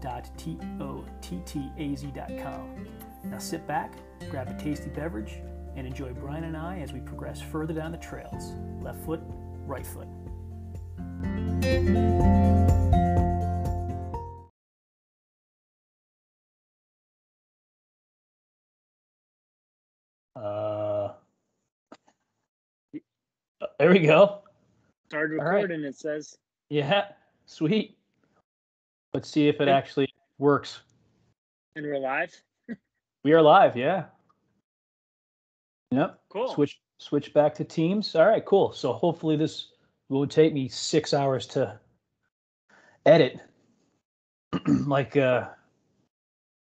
www.tottaz.com. Now sit back, grab a tasty beverage, and enjoy Brian and I as we progress further down the trails. Left foot, right foot. Uh, there we go. Started All right. recording, it says. Yeah, sweet. Let's see if it actually works. And we're live. We are live, yeah. Yep. Cool. Switch switch back to Teams. All right, cool. So hopefully this will take me six hours to edit, like uh,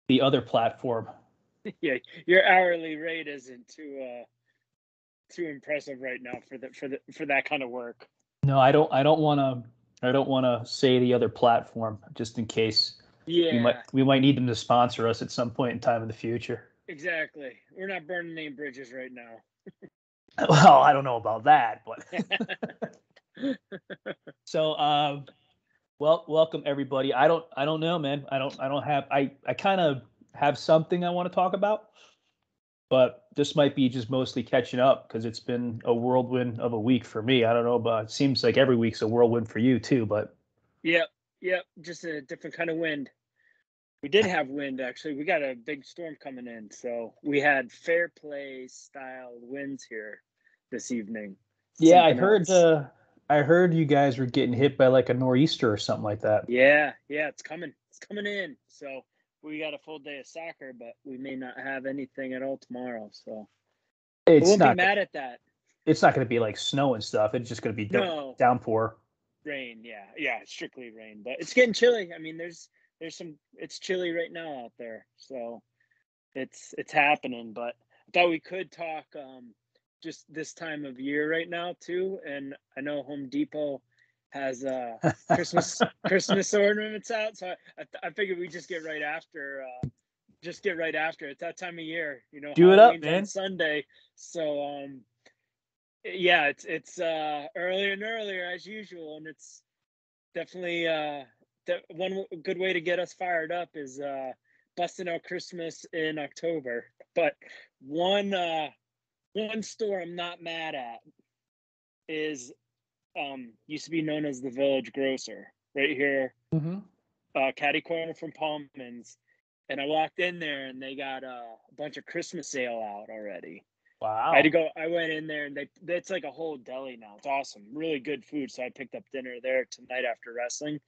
the other platform. yeah, your hourly rate isn't too uh too impressive right now for the for the for that kind of work. No, I don't. I don't want to. I don't want to say the other platform just in case Yeah, we might we might need them to sponsor us at some point in time in the future. exactly. We're not burning any bridges right now. Well, I don't know about that, but so um well welcome everybody. I don't I don't know, man. I don't I don't have I I kind of have something I want to talk about. But this might be just mostly catching up because it's been a whirlwind of a week for me. I don't know, but it seems like every week's a whirlwind for you too, but yep, yep. Just a different kind of wind. We did have wind actually. We got a big storm coming in, so we had Fairplay style winds here this evening. yeah, I heard uh I heard you guys were getting hit by like a nor'easter or something like that. Yeah, yeah, it's coming. It's coming in. So we got a full day of soccer, but we may not have anything at all tomorrow. So I It's won't not be mad at that. it's not going to be like snow and stuff. It's just going to be No downpour. rain. Yeah, yeah, strictly rain, but it's getting chilly. I mean, there's there's some. It's chilly right now out there, so it's it's happening. But I thought we could talk um just this time of year right now too. And I know Home Depot has uh Christmas Christmas ornaments out, so I, I, I figured we just get right after. Uh, just get right after it. It's that time of year, you know. Do it up, Halloween's man. Sunday, so um, yeah, it's it's uh earlier and earlier as usual, and it's definitely uh de- one good way to get us fired up is uh busting out Christmas in October. But one uh one store I'm not mad at is um used to be known as the Village Grocer right here Mm-hmm. uh, caddy corner from Palmans, and I walked in there and they got uh, a bunch of Christmas sale out already. Wow. I had to go. I went in there and they it's like a whole deli now. It's awesome, really good food. So I picked up dinner there tonight after wrestling,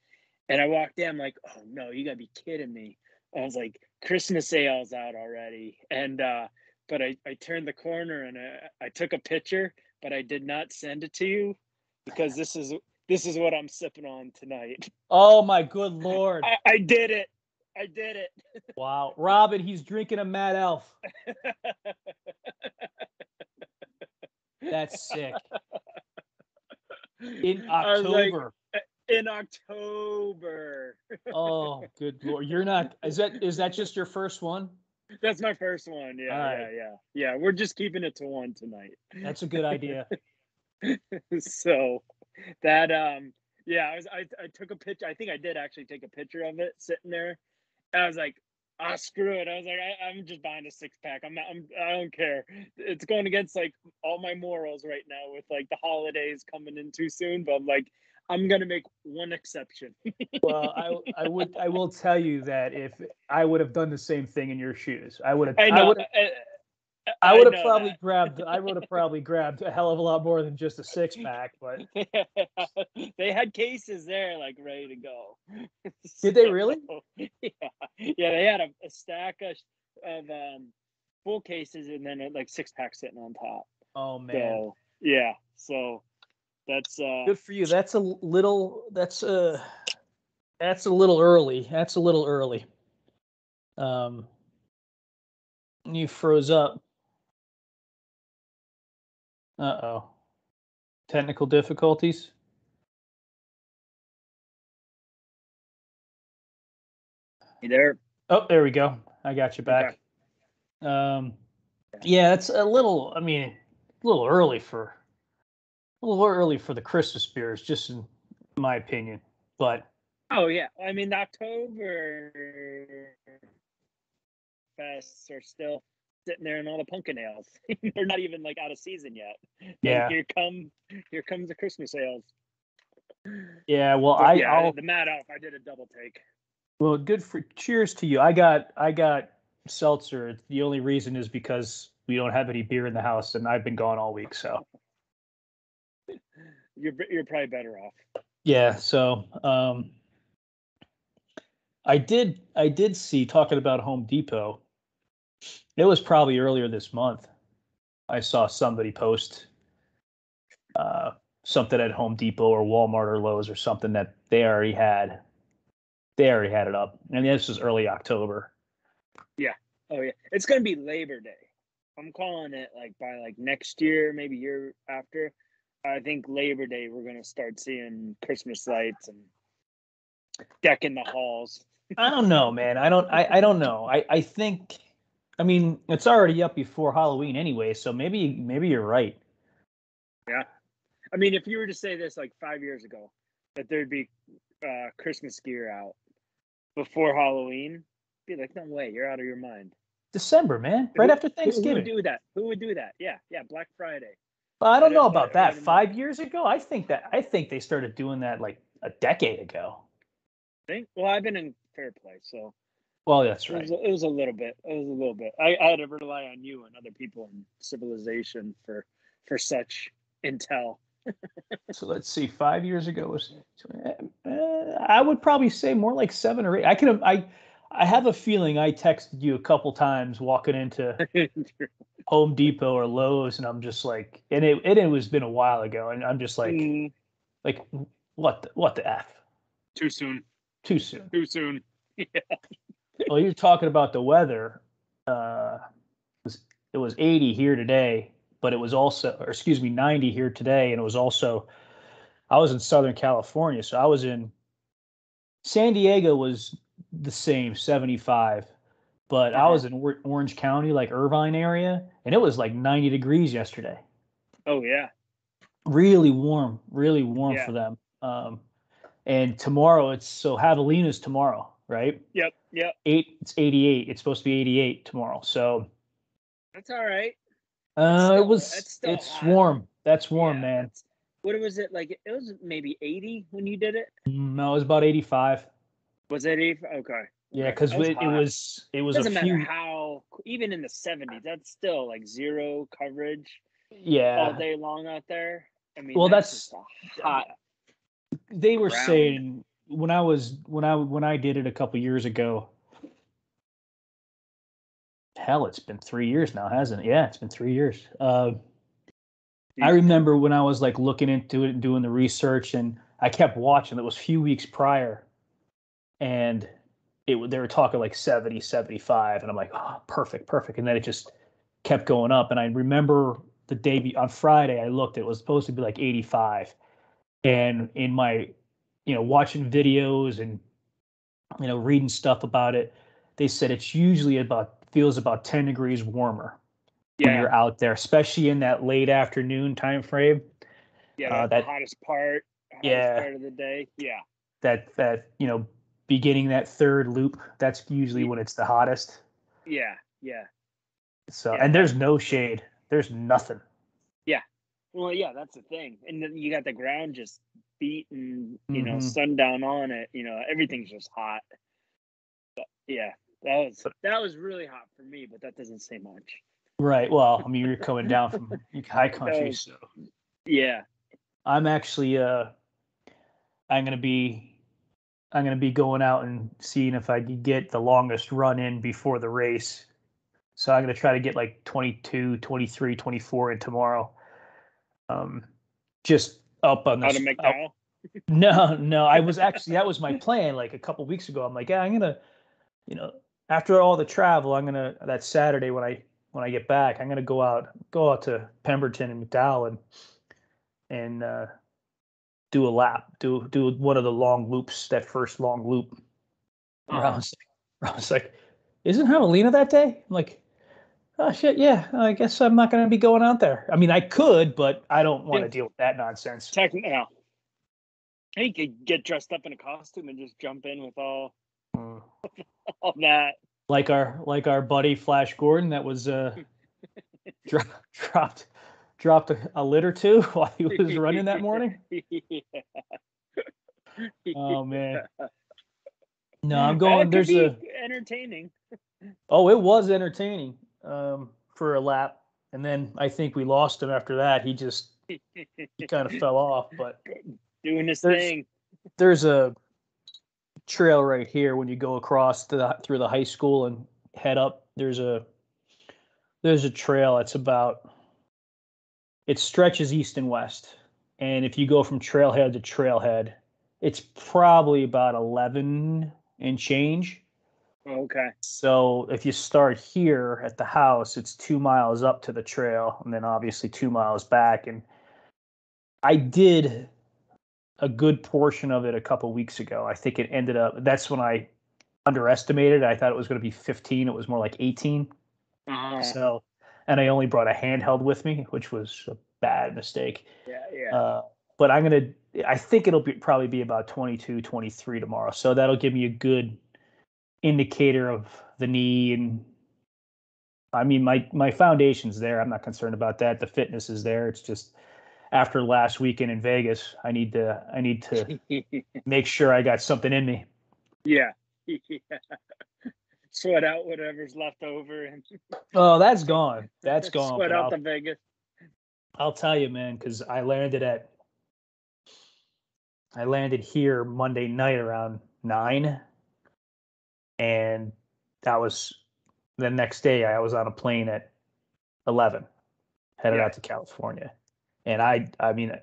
and I walked in. I'm like, oh no, you gotta be kidding me! I was like, Christmas sales out already, and uh, but I I turned the corner and I, I took a picture, but I did not send it to you because this is this is what I'm sipping on tonight. Oh my good lord. I, I did it. I did it. wow. Robin, he's drinking a Mad Elf. That's sick. In like, October. Uh, in October. oh, good lord. You're not is that is that just your first one? That's my first one. Yeah, All yeah, yeah. Yeah, we're just keeping it to one tonight. That's a good idea. so that um yeah, I was I, I took a picture. I think I did actually take a picture of it sitting there. I was like, ah, screw it. I was like, I, I'm just buying a six pack. I'm not. I'm. I don't care. It's going against like all my morals right now with like the holidays coming in too soon. But I'm like, I'm gonna make one exception. Well, I I would I will tell you that if I would have done the same thing in your shoes, I would have I know. I, I would have probably that. grabbed I would have probably grabbed a hell of a lot more than just a six pack, but they had cases there like ready to go. Did they really? Yeah, yeah. They had a, a stack of, of um, full cases and then uh, like six packs sitting on top. oh man. So yeah, so that's uh Good for you. That's a little. That's a. That's a little early. That's a little early. Um, you froze up. Uh oh. Technical difficulties. You there? Oh, there we go. I got you back. Um, yeah, it's a little. I mean, a little early for a little early for the Christmas beers, just in my opinion. But Oh yeah, I mean October fests are still sitting there in all the pumpkin ales. They're not even like out of season yet. Yeah. here come here comes the Christmas ales. yeah, well, But I yeah, I'll, the Mad Elf. I did a double take. well, good for cheers to you. I got I got seltzer. The only reason is because we don't have any beer in the house, and I've been gone all week. So You're you're probably better off. yeah, so um, I did I did see talking about Home Depot. It was probably earlier this month. I saw somebody post uh, something at Home Depot or Walmart or Lowe's or something that they already had. They already had it up, and this was early October. Yeah. Oh yeah, it's gonna be Labor Day. I'm calling it like by like next year, maybe year after. I think Labor Day we're gonna start seeing Christmas lights and decking the halls. I don't know, man. I don't. I, I don't know. I I think. I mean, it's already up before Halloween anyway, so maybe maybe you're right. Yeah, I mean, if you were to say this like five years ago, that there'd be uh, Christmas gear out before Halloween, be like, no way, you're out of your mind. December, man, right Who- after Who, who would Thanksgiving. do that? Who would do that? Yeah, yeah, Black Friday. But I don't know about that. Five years ago, I think that I think they started doing that like a decade ago. Think. Well, I've been in Fairplay, so Well, that's it right. was, it was a little bit. It was a little bit. I, I had to rely on you and other people in civilization for for such intel. So let's see. Five years ago was. Uh, I would probably say more like seven or eight. I can. I. I have a feeling I texted you a couple times walking into Home Depot or Lowe's, and I'm just like, and it and it was been a while ago, and I'm just like, Mm, like what the, what the f? too soon. Too soon. Too soon. well, you're talking about the weather. Uh, it was it was 80 here today, but it was also, or excuse me, 90 here today, and it was also. I was in Southern California, so I was in. San Diego was the same, 75, but I was in Or- Orange County, like Irvine area, and it was like 90 degrees yesterday. Oh yeah. Really warm, really warm Yeah. for them. Um, and tomorrow it's so Javelina's tomorrow, right? Yep. Yep. eight it's 88 it's supposed to be 88 tomorrow so That's all right. uh still- it was it's hot. warm that's warm Yeah, man What was it like? It was maybe eighty when you did it. Mm, no it was about 85 Was it eighty? Okay. yeah because it, it was it was a Doesn't few matter how. Even in the seventies, that's still like zero coverage Yeah, all day long out there. I mean, Well, that's, that's- a hot. they were ground. saying when i was when i when i did it a couple years ago hell it's been three years now hasn't it yeah it's been three years uh I remember when I was like looking into it and doing the research, and I kept watching. It was a few weeks prior, and it they were talking like 70, 75, and I'm like, oh, perfect, perfect. And then it just kept going up. And I remember the day on Friday, I looked. It was supposed to be like 85, and in my, you know, watching videos and you know reading stuff about it, they said it's usually about feels about 10 degrees warmer when you're out there, especially in that late afternoon time frame. yeah, uh, that- hottest part. Hottest Yeah. part of the day. Yeah, That that you know, beginning that third loop, that's usually Ye- when it's the hottest. yeah, yeah. So Yeah. and there's no shade. There's nothing. Yeah. Well, yeah, that's the thing. And then you got the ground just beating, you know, Mhm. sundown on it. You know, everything's just hot. But yeah, that was that was really hot for me, but that doesn't say much. Right. Well, I mean, you're coming down from high country, No. so Yeah. I'm actually uh, I'm gonna be, I'm gonna be going out and seeing if I can get the longest run in before the race. So I'm gonna try to get like 22, 23, 24 in tomorrow. Um, just up on the Out of s- up- no, no. I was actually that was my plan. Like a couple weeks ago, I'm like, yeah, I'm gonna, you know, after all the travel, I'm gonna that Saturday when I when I get back, I'm gonna go out go out to Pemberton and McDowell and and uh, do a lap, do do one of the long loops, that first long loop. I Uh-huh. was, I was like, isn't Javelina that day? I'm like, oh shit, yeah. I guess I'm not gonna be going out there. I mean, I could, but I don't want to deal with that nonsense. Technically, no. You could get dressed up in a costume and just jump in with all Mm. all that. like our like our buddy Flash Gordon that was uh dro- dropped dropped a, a lit or two while he was running that morning. Oh man. No, I'm going there's a entertaining. oh it was entertaining um for a lap and then I think we lost him after that. He just he kind of fell off, but Doing his There's- thing. there's a trail right here when you go across the, through the high school and head up there's a there's a trail it's about it stretches east and west and if you go from trailhead to trailhead it's probably about 11 and change Okay. so if you start here at the house it's two miles up to the trail and then obviously two miles back and i did a good portion of it a couple weeks ago. I think it ended up that's when I underestimated. I thought it was going to be 15. It was more like 18. Uh, So, and I only brought a handheld with me, which was a bad mistake. yeah, yeah. Uh, but I'm going to I think it'll be probably be about 22, 23 tomorrow. So that'll give me a good indicator of the knee and I mean my my foundation's there. I'm not concerned about that. The fitness is there. It's just after last weekend in Vegas, I need to I need to make sure I got something in me. yeah. yeah. Sweat out whatever's left over and Oh, that's gone. That's gone. Sweat out I'll, the Vegas. I'll tell you, man, because I landed at I landed here Monday night around nine, and that was the next day. I was on a plane at eleven, headed Yeah. out to California, and I I mean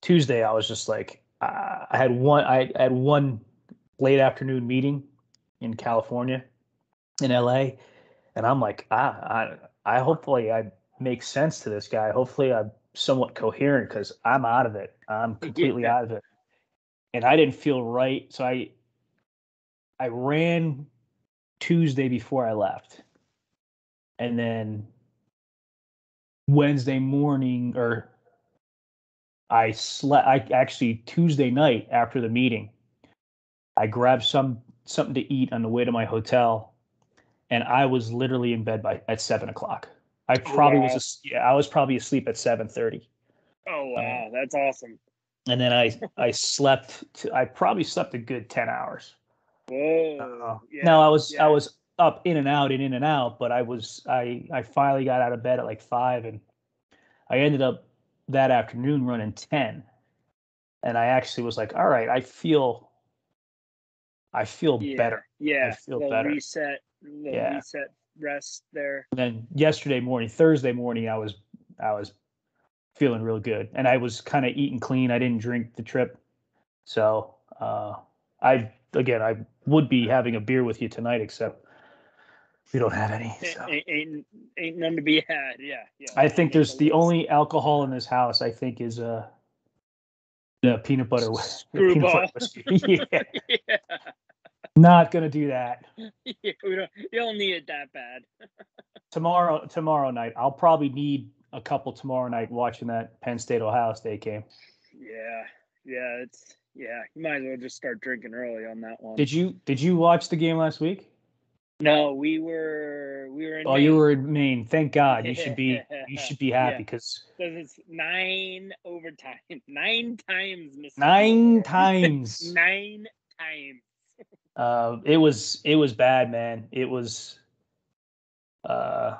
Tuesday I was just like uh, I had one I had one late afternoon meeting in California, in LA, and I'm like ah, I I hopefully I make sense to this guy. Hopefully I'm somewhat coherent because I'm out of it. I'm completely Yeah. out of it, and I didn't feel right. So I I ran Tuesday before I left, and then Wednesday morning or I slept. I actually Tuesday night after the meeting, I grabbed some something to eat on the way to my hotel, and I was literally in bed by at seven o'clock. I oh, probably wow. was. as- Yeah, I was probably asleep at seven thirty, Oh um, wow, that's awesome. and then I I slept. To, I probably slept a good ten hours. Whoa. Uh, yeah, no, I was yeah. I was up in and out and in and out, but I was I I finally got out of bed at like five, and I ended up that afternoon running ten, and I actually was like, all right, I feel I feel yeah, better. Yeah. feel little better. Reset. Little Yeah. reset rest there. And then yesterday morning, Thursday morning, I was I was feeling real good, and I was kind of eating clean. I didn't drink the trip, so uh, I again I would be having a beer with you tonight, except we don't have any. A- So. Ain't, ain't ain't none to be had. Yeah. Yeah. I think there's the only alcohol in this house. I think is uh the peanut butter. peanut butter whiskey. yeah, yeah. not gonna do that yeah, we don't, you don't need it that bad. tomorrow. Tomorrow night, I'll probably need a couple tomorrow night watching that Penn State Ohio State game. Yeah. Yeah. It's yeah. You might as well just start drinking early on that one. Did you Did you watch the game last week? No, we were we were in. Oh, you were in Maine. Thank God. You should be. You should be happy Yeah. because Says it's nine overtime, nine times. Mr. nine times. nine times. Uh, it was it was bad, man. It was. Uh,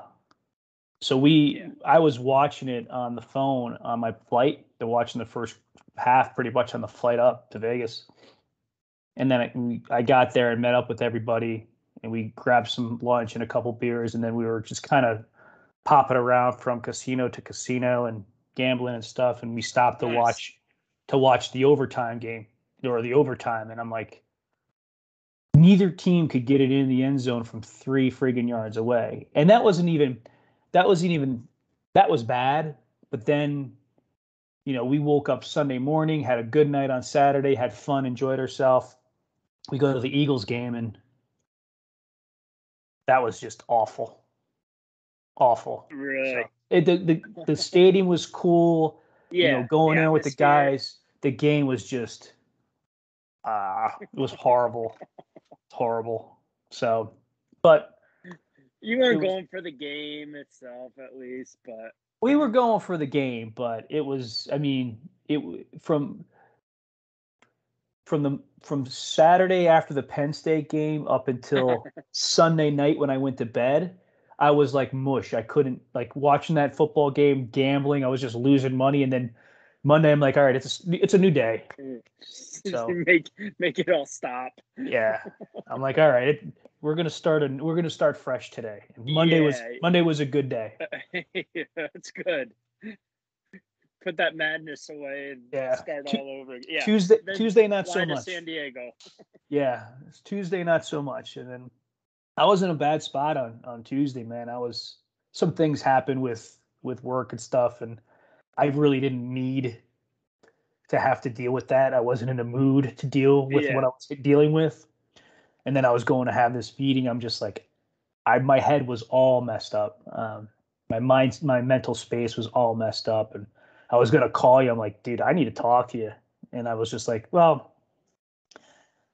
so we. I was watching it on the phone on my flight. They're watching the first half pretty much on the flight up to Vegas, and then I, I got there and met up with everybody, and we grabbed some lunch and a couple beers, and then we were just kind of popping around from casino to casino and gambling and stuff, and we stopped to Nice. watch to watch the overtime game or the overtime, and I'm like, neither team could get it in the end zone from three friggin' yards away, and that wasn't even that wasn't even that was bad. But then, you know, we woke up Sunday morning, had a good night on Saturday, had fun, enjoyed ourselves. We go to the Eagles game, and that was just awful, awful. Really? So it, the, the the stadium was cool. yeah. You know, going the in with the guys. The game was just ah, it was horrible, horrible. So, but You weren't was- going for the game itself, at least, but we were going for the game, but it was. I mean, it from from the from Saturday after the Penn State game up until Sunday night when I went to bed. I was like mush. I couldn't like watching that football game, gambling. I was just losing money, and then Monday I'm like, all right, it's a, it's a new day. So- make make it all stop. Yeah, I'm like, all right, it, we're gonna start and we're gonna start fresh today. And Monday was Monday was a good day. yeah, that's good. Put that madness away and Yeah. start Tu- all over. Yeah. Tuesday then Tuesday not so much. San Diego. Yeah, it's Tuesday not so much. And then I was in a bad spot on on Tuesday, man. I was some things happened with with work and stuff, and I really didn't need to have to deal with that. I wasn't in a mood to deal with Yeah. what I was dealing with. And then I was going to have this meeting. I'm just like, I my head was all messed up. Um, my mind, my mental space was all messed up, and I was gonna call you. I'm like, dude, I need to talk to you. And I was just like, well,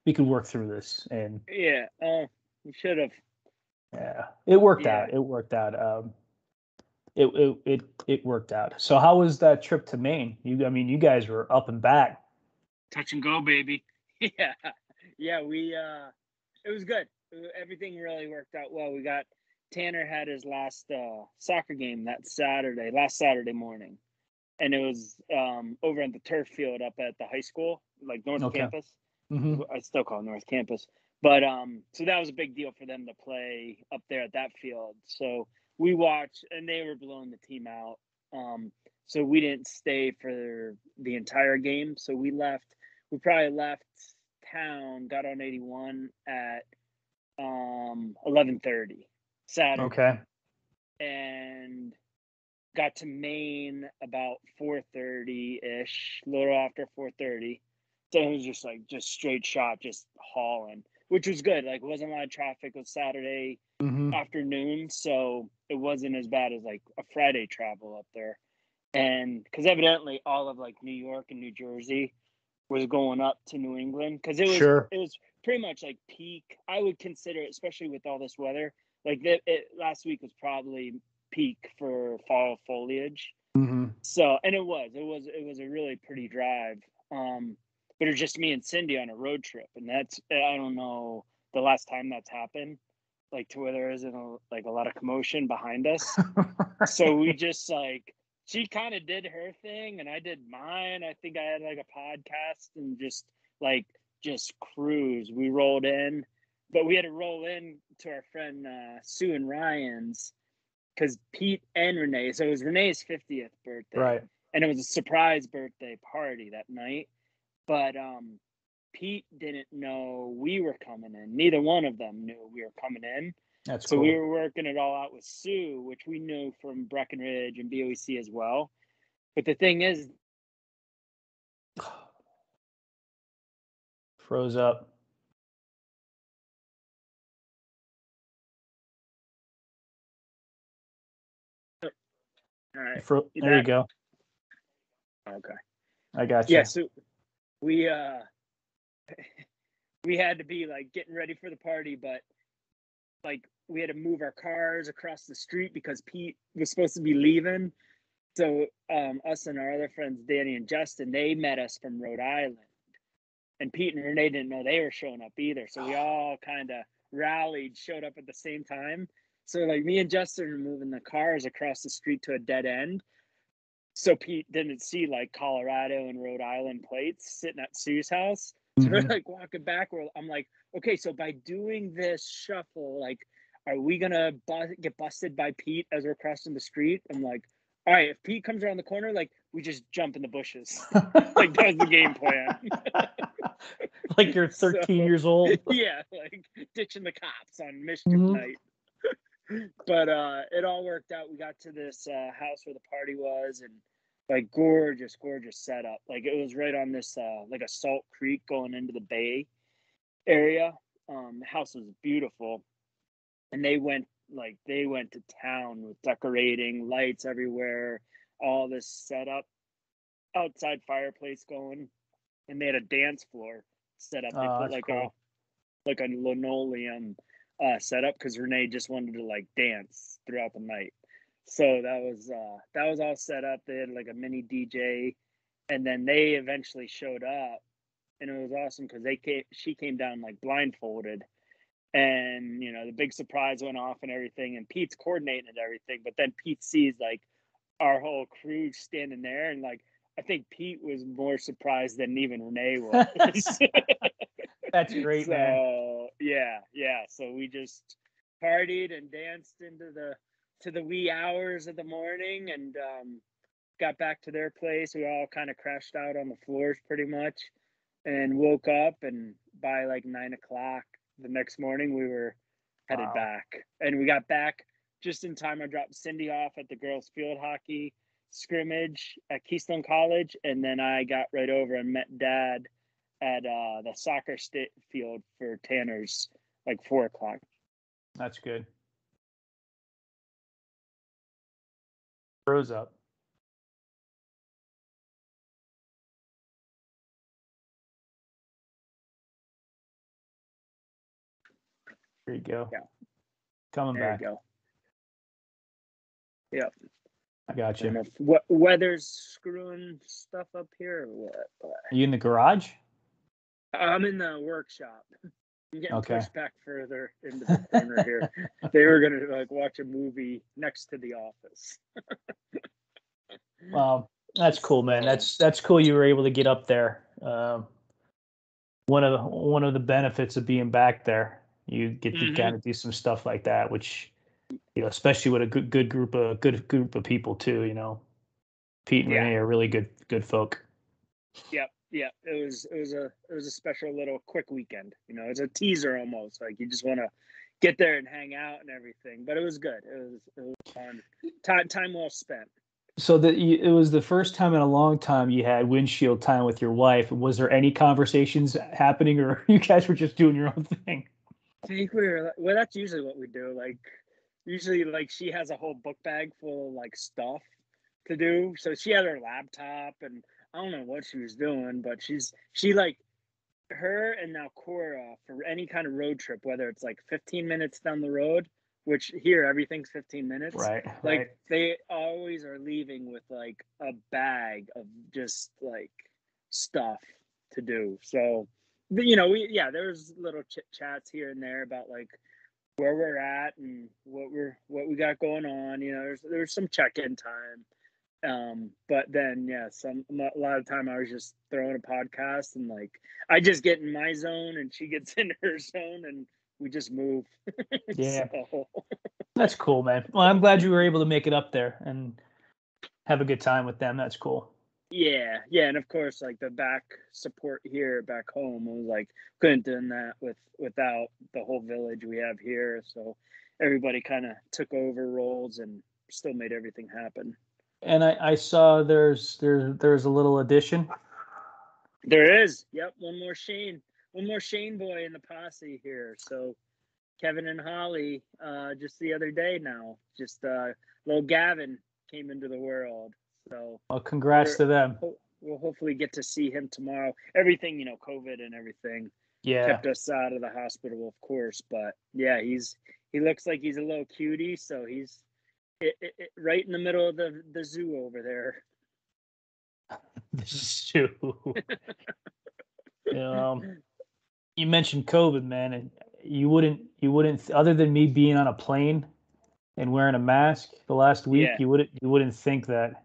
we could work through this. And Yeah. Oh, you should have. yeah, it worked Yeah. out. It worked out. Um, it, it it it worked out. So how was that trip to Maine? You, I mean, you guys were up and back. touch and go baby. Yeah. Yeah we uh it was good. Everything really worked out well. We got tanner had his last uh soccer game that saturday last saturday morning. And it was um over at the turf field up at the high school like north Okay. campus. Hmm i still call it north campus. But um so that was a big deal for them to play up there at that field. So we watched and they were blowing the team out um so we didn't stay for the entire game so we left we probably left town got on 81 at um 11:30 Saturday Okay. and got to Maine about 4:30 ish, a little after 4:30. So it was just like just straight shot, just hauling, which was good. Like wasn't a lot of traffic. It was Saturday hmm afternoon, so it wasn't as bad as like a Friday travel up there. And because evidently all of like New York and New Jersey was going up to New England because it was Sure. it was pretty much like peak. I would consider, it, especially with all this weather, like that. It, last week was probably peak for fall foliage. hmm So, and it was, it was, it was a really pretty drive. Um, but it was just me and Cindy on a road trip, and that's I don't know the last time that's happened, like to where there isn't a, like a lot of commotion behind us. so we just like she kind of did her thing, and I did mine. I think I had like a podcast and just like just cruise. We rolled in, but we had to roll in to our friend uh, Sue and Ryan's because Pete and Renee. So it was Renee's fiftieth birthday, right. and it was a surprise birthday party that night. But um, Pete didn't know we were coming in. Neither one of them knew we were coming in. That's So cool. we were working it all out with Sue, which we knew from Breckenridge and BOEC as well. But the thing is, Froze up. all right, Fro- there you go. okay, I got you. yeah. So we uh, we had to be like getting ready for the party, but like we had to move our cars across the street because Pete was supposed to be leaving. So um, us and our other friends, Danny and Justin, they met us from Rhode Island, and Pete and Renee didn't know they were showing up either. So we all kind of rallied, showed up at the same time. So like me and Justin were moving the cars across the street to a dead end. So Pete didn't see like Colorado and Rhode Island plates sitting at Sue's house. So we're Mhm. like walking back. I'm like, okay, so by doing this shuffle, like, are we gonna bu- get busted by Pete as we're crossing the street? I'm like, all right, if Pete comes around the corner, like we just jump in the bushes. like that was the game plan. like you're 13 so, years old. yeah, like ditching the cops on mischief mm-hmm. night. but uh it all worked out. We got to this uh house where the party was and like gorgeous, gorgeous setup. Like it was right on this uh like a salt creek going into the bay area. Um the house was beautiful. And they went like they went to town with decorating, lights everywhere, all this setup, outside fireplace going, and they had a dance floor set up. They oh, put like cool. a like a linoleum uh setup because Renee just wanted to like dance throughout the night. So that was uh that was all set up. They had like a mini DJ and then they eventually showed up and it was awesome because they came she came down like blindfolded and you know the big surprise went off and everything and pete's coordinating and everything but then pete sees like our whole crew standing there and like i think pete was more surprised than even renee was that's great so man. yeah yeah so we just partied and danced into the to the wee hours of the morning and um got back to their place. We all kind of crashed out on the floors pretty much and woke up and by like nine o'clock the next morning we were headed wow. back. And we got back just in time. I dropped cindy off at the girls field hockey scrimmage at keystone college and then i got right over and met dad at uh, the soccer state field for tanner's like four o'clock. That's good rose up There you go. Yeah. Coming there back. You go. Yep. I got you. What weather's screwing stuff up here or what? Are you in the garage? I'm in the workshop. I'm getting okay. pushed back further into the corner here. they were gonna like watch a movie next to the office. well, that's cool, man. That's that's cool. You were able to get up there. Um, one of the one of the benefits of being back there you get to mm-hmm. kind of do some stuff like that, which you know, especially with a good good group of good group of people too. You know, Pete and yeah. Renee are really good good folk. Yep, yeah. It was it was a it was a special little quick weekend. You know, it's a teaser almost. Like you just want to get there and hang out and everything. But it was good. It was it was fun. Time time well spent. So that it was the first time in a long time you had windshield time with your wife. Was there any conversations happening, or you guys were just doing your own thing? I think we were well. That's usually what we do. Like usually, like she has a whole book bag full of like stuff to do. So she had her laptop, and I don't know what she was doing, but she's she like her and now Cora for any kind of road trip, whether it's like 15 minutes down the road, which here everything's 15 minutes. Right. Like right. they always are leaving with like a bag of just like stuff to do. So you know, we yeah, there's little chit chats here and there about like where we're at and what we're what we got going on. You know, there's there's some check in time. Um, but then yeah, some a lot of time I was just throwing a podcast and like I just get in my zone and she gets in her zone and we just move. Yeah. so. That's cool, man. Well, I'm glad you were able to make it up there and have a good time with them. That's cool. Yeah, yeah, and of course, like the back support here back home was like couldn't do that with without the whole village we have here. So everybody kind of took over roles and still made everything happen. And I, I saw there's there's there's a little addition. There is. Yep, one more Shane, one more Shane boy in the posse here. So Kevin and Holly, uh, just the other day now, just uh, little Gavin came into the world. So, well, congrats to them. We'll hopefully get to see him tomorrow. Everything, you know, COVID and everything, yeah, kept us out of the hospital, of course. But yeah, he's he looks like he's a little cutie, so he's it, it, it, right in the middle of the the zoo over there. the zoo. um, you mentioned COVID, man, and you wouldn't you wouldn't other than me being on a plane and wearing a mask the last week, yeah. you wouldn't you wouldn't think that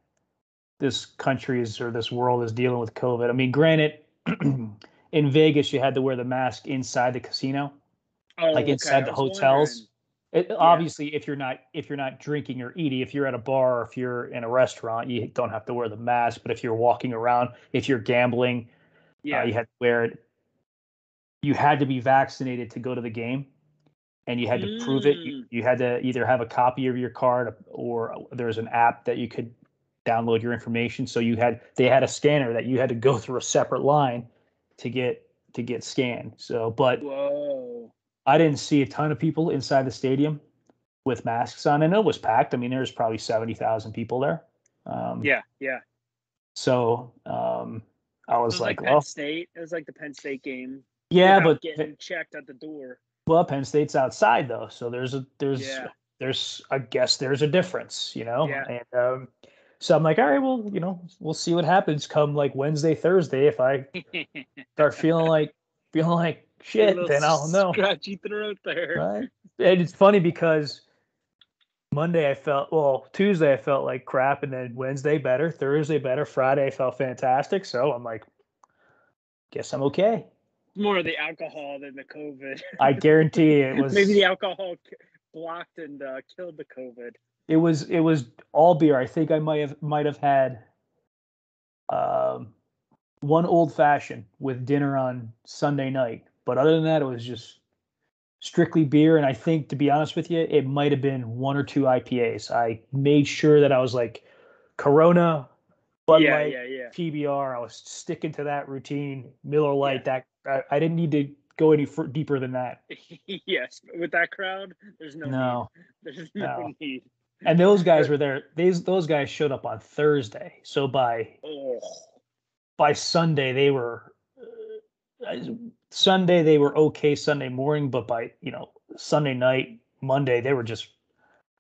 this country is or this world is dealing with COVID. I mean, granted, in Vegas you had to wear the mask inside the casino, oh, like inside the hotels. It, Obviously, if you're not if you're not drinking or eating, if you're at a bar or if you're in a restaurant, you don't have to wear the mask. But if you're walking around, if you're gambling, Yeah. uh, you had to wear it. You had to be vaccinated to go to the game, and you had to prove it. You, Mm. you had to either have a copy of your card or there was an app that you could download your information. So you had they had a scanner that you had to go through a separate line to get to get scanned. So, but Whoa. I didn't see a ton of people inside the stadium with masks on, and it was packed. I mean, there was probably seventy thousand people there. Um, Yeah, yeah. So um, I was, was like, like Penn well, State. It was like the Penn State game. yeah, but getting checked at the door. well, Penn State's outside though, so there's a there's Yeah. there's I guess there's a difference, you know. Yeah. And um, so I'm like, all right, well, you know, we'll see what happens come like Wednesday, Thursday. If I start feeling like feeling like shit, then I'll know. Scratchy throat there. Right. And it's funny because Monday I felt well, Tuesday I felt like crap, and then Wednesday better, Thursday better, Friday I felt fantastic. So I'm like, guess I'm okay. More of the alcohol than the COVID. I guarantee it was Maybe the alcohol blocked and uh, killed the COVID. it was it was all beer. I think I might have might have had um one old fashioned with dinner on Sunday night. But other than that, it was just strictly beer. And I think to be honest with you, it might have been one or two IPAs. I made sure that I was like Corona, Bud yeah, Light, yeah, yeah. PBR. I was sticking to that routine. Miller Lite. That I, I didn't need to go any fur deeper than that. yes, with that crowd, there's no, No. need. There's no, No. need. And those guys were there. These those guys showed up on Thursday. So by Oh, by Sunday they were uh, Sunday they were okay Sunday morning, but by you know Sunday night, Monday they were just.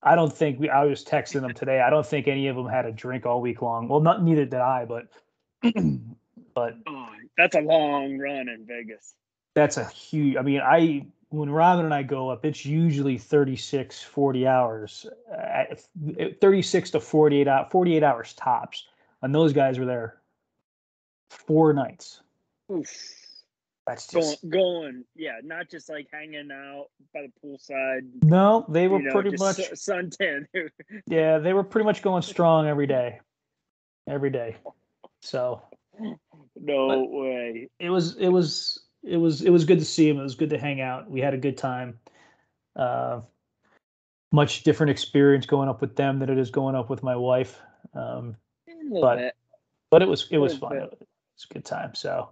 I don't think we. I was texting them today. I don't think any of them had a drink all week long. Well, not neither did I, but but oh, that's a long run in Vegas. that's a huge. I mean, I when Robin and I go up, it's usually 36, 40 hours, uh, 36 to 48 out, 48 hours tops, and those guys were there four nights. Oof. That's just going, yeah, not just like hanging out by the poolside. no. They were you know, pretty much suntan. yeah. They were pretty much going strong every day, every day. So no way. it was it was it was it was good to see him. It was good to hang out. We had a good time. Uh, much different experience going up with them than it is going up with my wife. Um, But- bit. but it was it was fun. bit. It was a good time. So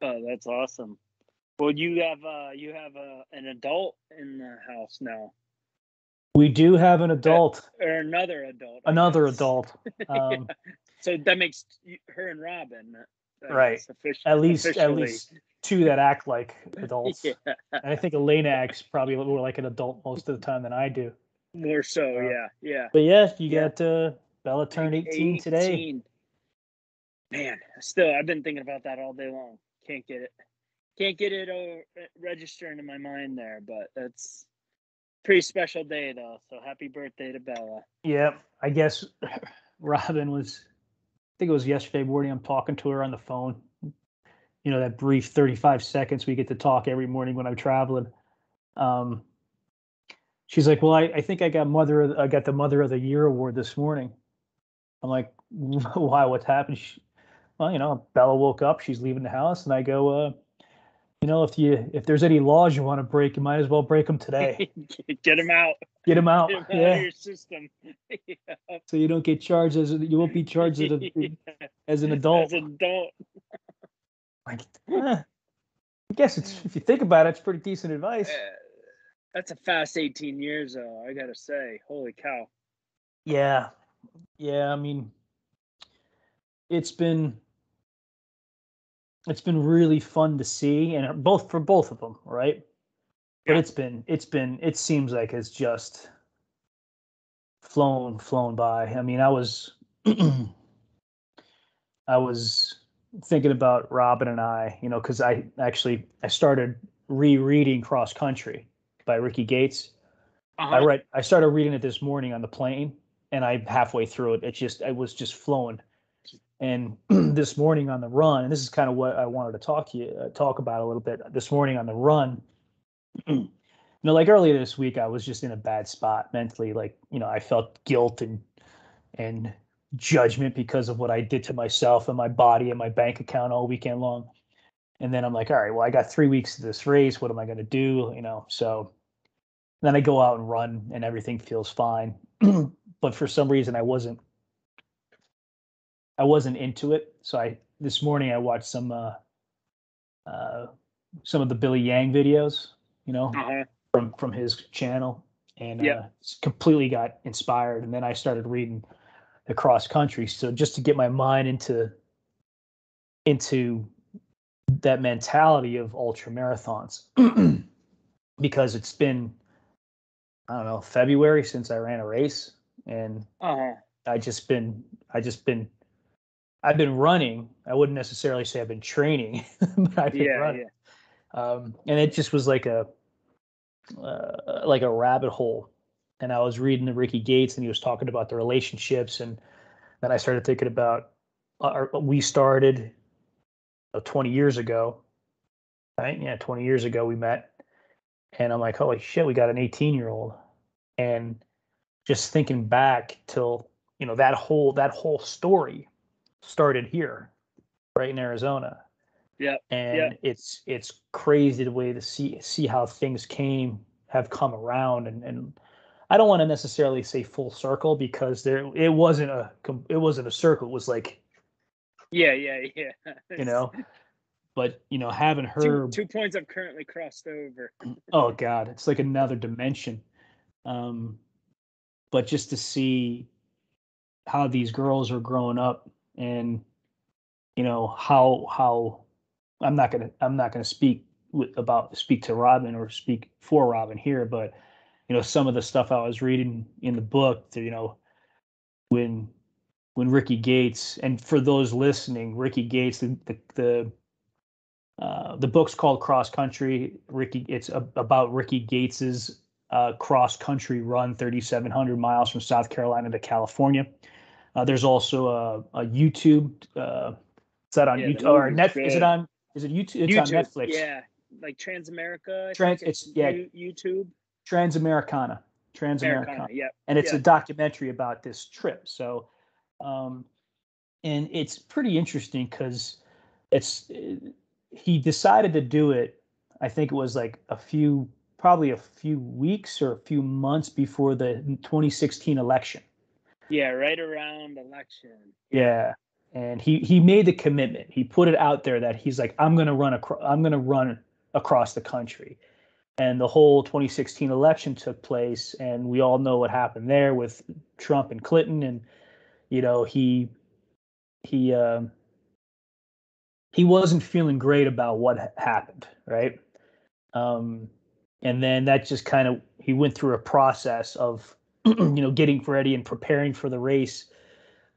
Oh, that's awesome. Well, you have uh, you have uh, an adult in the house now, we do have an adult, or another adult. I another guess. adult. Um, So that makes her and Robin, I Right. At least at least two that act like adults. yeah, And I think Elena acts probably more like an adult most of the time than I do. more so. Uh, yeah, yeah. But yeah, you Yeah. got uh, Bella turned 18 today. 18. Man, still, I've been thinking about that all day long. Can't get it. Can't get it uh, registering in my mind there, but that's pretty special day though. So happy birthday to Bella. Yeah, I guess Robin was. I think it was yesterday morning. I'm talking to her on the phone. You know that brief 35 seconds we get to talk every morning when I'm traveling. Um, she's like, "Well, I, I think I got mother. I got the Mother of the Year award this morning." I'm like, "Why? What's happened?" She, well, you know, Bella woke up. She's leaving the house, and I go, uh, "You know, if you if there's any laws you want to break, you might as well break them today. get them out. Get them out. Get out Yeah." of your system. yeah. so you don't get charged as you won't be charged as, a, as an adult. As an adult. like, eh, I guess it's if you think about it, it's pretty decent advice. Uh, that's a fast 18 years though, I gotta say. Holy cow. Yeah, yeah. I mean, it's been it's been really fun to see, and both for both of them, right? But it's been it's been it seems like it's just flown flown by. I mean, I was I was thinking about Robin and I, you know, because I actually I started rereading Cross Country by Ricky Gates. I Uh-huh. read I started reading it this morning on the plane and I halfway through it it just it was just flowing. And this morning on the run, and this is kind of what I wanted to talk to you uh, talk about a little bit. This morning on the run, you know, like earlier this week, I was just in a bad spot mentally. Like, you know, I felt guilt and and judgment because of what I did to myself and my body and my bank account all weekend long. And then I'm like, all right, well, I got three weeks to this race. What am I going to do? You know, so then I go out and run and everything feels fine. but for some reason, I wasn't, I wasn't into it. So I, this morning I watched some, uh, uh, some of the Billy Yang videos, you know, uh-huh. from, from his channel and, yep. uh, completely got inspired. And then I started reading the cross country. So just to get my mind into, into that mentality of ultra marathons because it's been I don't know February since I ran a race and uh-huh. I just been I just been I've been running. I wouldn't necessarily say I've been training, but I've been yeah, running. Yeah. Um, and it just was like a uh, like a rabbit hole. And I was reading the Ricky Gates, and he was talking about the relationships, and then I started thinking about uh, we started 20 years ago, right? Yeah, 20 years ago we met. And I'm like, holy shit, we got an 18 year old. And just thinking back till, you know, that whole that whole story started here, right in Arizona. Yeah. And yeah. it's it's crazy the way to see see how things came have come around and and I don't want to necessarily say full circle because there it wasn't a it wasn't a circle. It was like yeah, yeah, yeah. you know, but you know, having her two, two points I've currently crossed over. oh God, it's like another dimension. Um, but just to see how these girls are growing up and you know how how I'm not gonna I'm not gonna speak with, about speak to Robin or speak for Robin here, but you know some of the stuff I was reading in the book, you know, when when Ricky Gates, and for those listening, Ricky Gates, the the the, uh, the book's called Cross Country. Ricky, it's a, about Ricky Gates's uh, cross country run, 3,700 miles from South Carolina to California. Uh, there's also a, a YouTube. Uh, is that on yeah, YouTube or Netflix? Is it on? Is it YouTube? It's YouTube, on Netflix. Yeah, like Transamerica. Trans. It's, it's yeah. YouTube. Transamericana. Transamericana. Americana, yeah. And it's a documentary about this trip. So um, and it's pretty interesting because it's he decided to do it. I think it was like a few, probably a few weeks or a few months before the 2016 election. Yeah, right around election. Yeah, and he he made the commitment. He put it out there that he's like, I'm gonna run across. I'm gonna run across the country. And the whole 2016 election took place, and we all know what happened there with Trump and Clinton, and you know he he uh, he wasn't feeling great about what happened right um, and then that just kind of he went through a process of you know getting ready and preparing for the race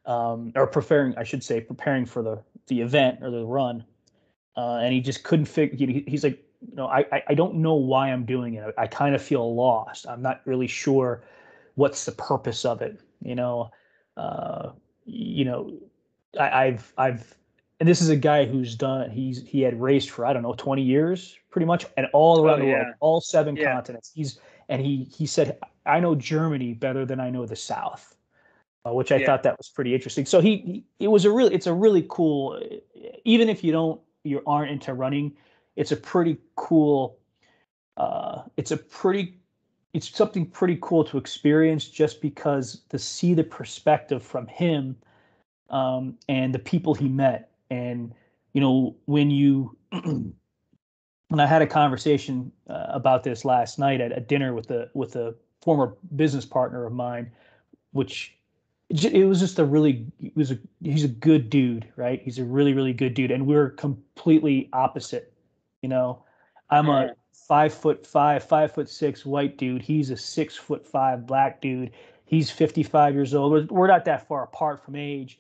um, or preparing i should say preparing for the the event or the run. Uh, and he just couldn't figure he, he's like you know I, I don't know why i'm doing it. I, I kind of feel lost. I'm not really sure what's the purpose of it you know? Uh, you know, I, I've I've and this is a guy who's done he's he had raced for I don't know 20 years pretty much and all around oh, the world, all seven yeah. continents. He's and he he said I know Germany better than I know the South. Uh, which I yeah. thought that was pretty interesting. So he, he, it was a really it's a really cool even if you don't you aren't into running, it's a pretty cool uh, it's a pretty it's something pretty cool to experience just because to see the perspective from him um, and the people he met and you know when you and I had a conversation uh, about this last night at a dinner with a with a former business partner of mine, which it was just a really it was a he's a good dude, right? He's a really really good dude, and we're completely opposite. You know, I'm a five foot five, five foot six white dude. He's a six foot five black dude. He's 55 years old. We're, not that far apart from age,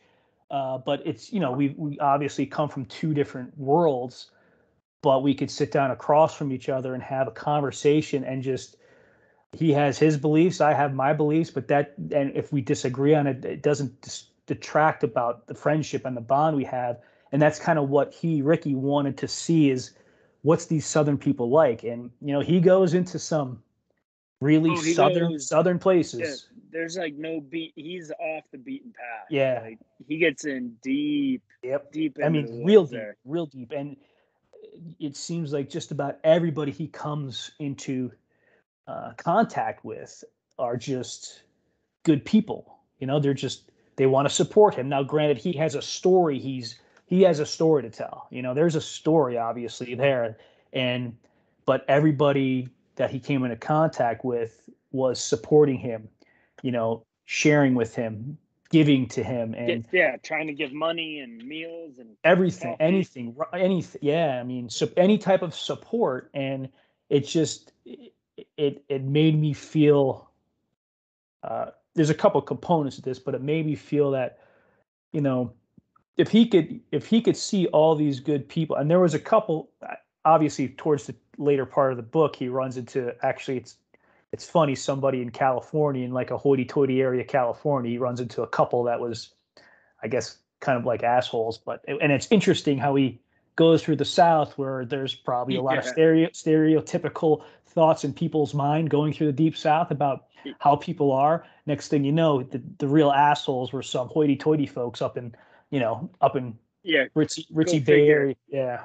uh, but it's you know we we obviously come from two different worlds, but we could sit down across from each other and have a conversation and just he has his beliefs, I have my beliefs, but that and if we disagree on it, it doesn't detract about the friendship and the bond we have. And that's kind of what he Ricky wanted to see is what's these southern people like and you know he goes into some really Oh, southern goes- southern Yeah, places. there's like no beat. He's off the beaten path. Yeah. like he gets in deep, Yep. deep. I mean, real deep, there. real deep, and it seems like just about everybody he comes into uh, contact with are just good people. You know, they're just they want to support him. Now, granted, he has a story. He's he has a story to tell. You know, there's a story obviously there, and but everybody that he came into contact with was supporting him. You know, sharing with him, giving to him, and yeah, trying to give money and meals and everything Coffee. anything anything yeah i mean so any type of support and it just it it, made me feel uh there's a couple components to this but it made me feel that you know if he could if he could see all these good people and there was a couple uh, obviously towards the later part of the book he runs into actually it's it's funny somebody in california in like a hoity-toity area california he runs into a couple that was i guess kind of like assholes but and it's interesting how he goes through the south where there's probably a lot of stereo stereotypical thoughts in people's mind going through the deep south about how people are next thing you know the, the real assholes were some hoity-toity folks up in you know up in yeah, ritzy ritzy bay area yeah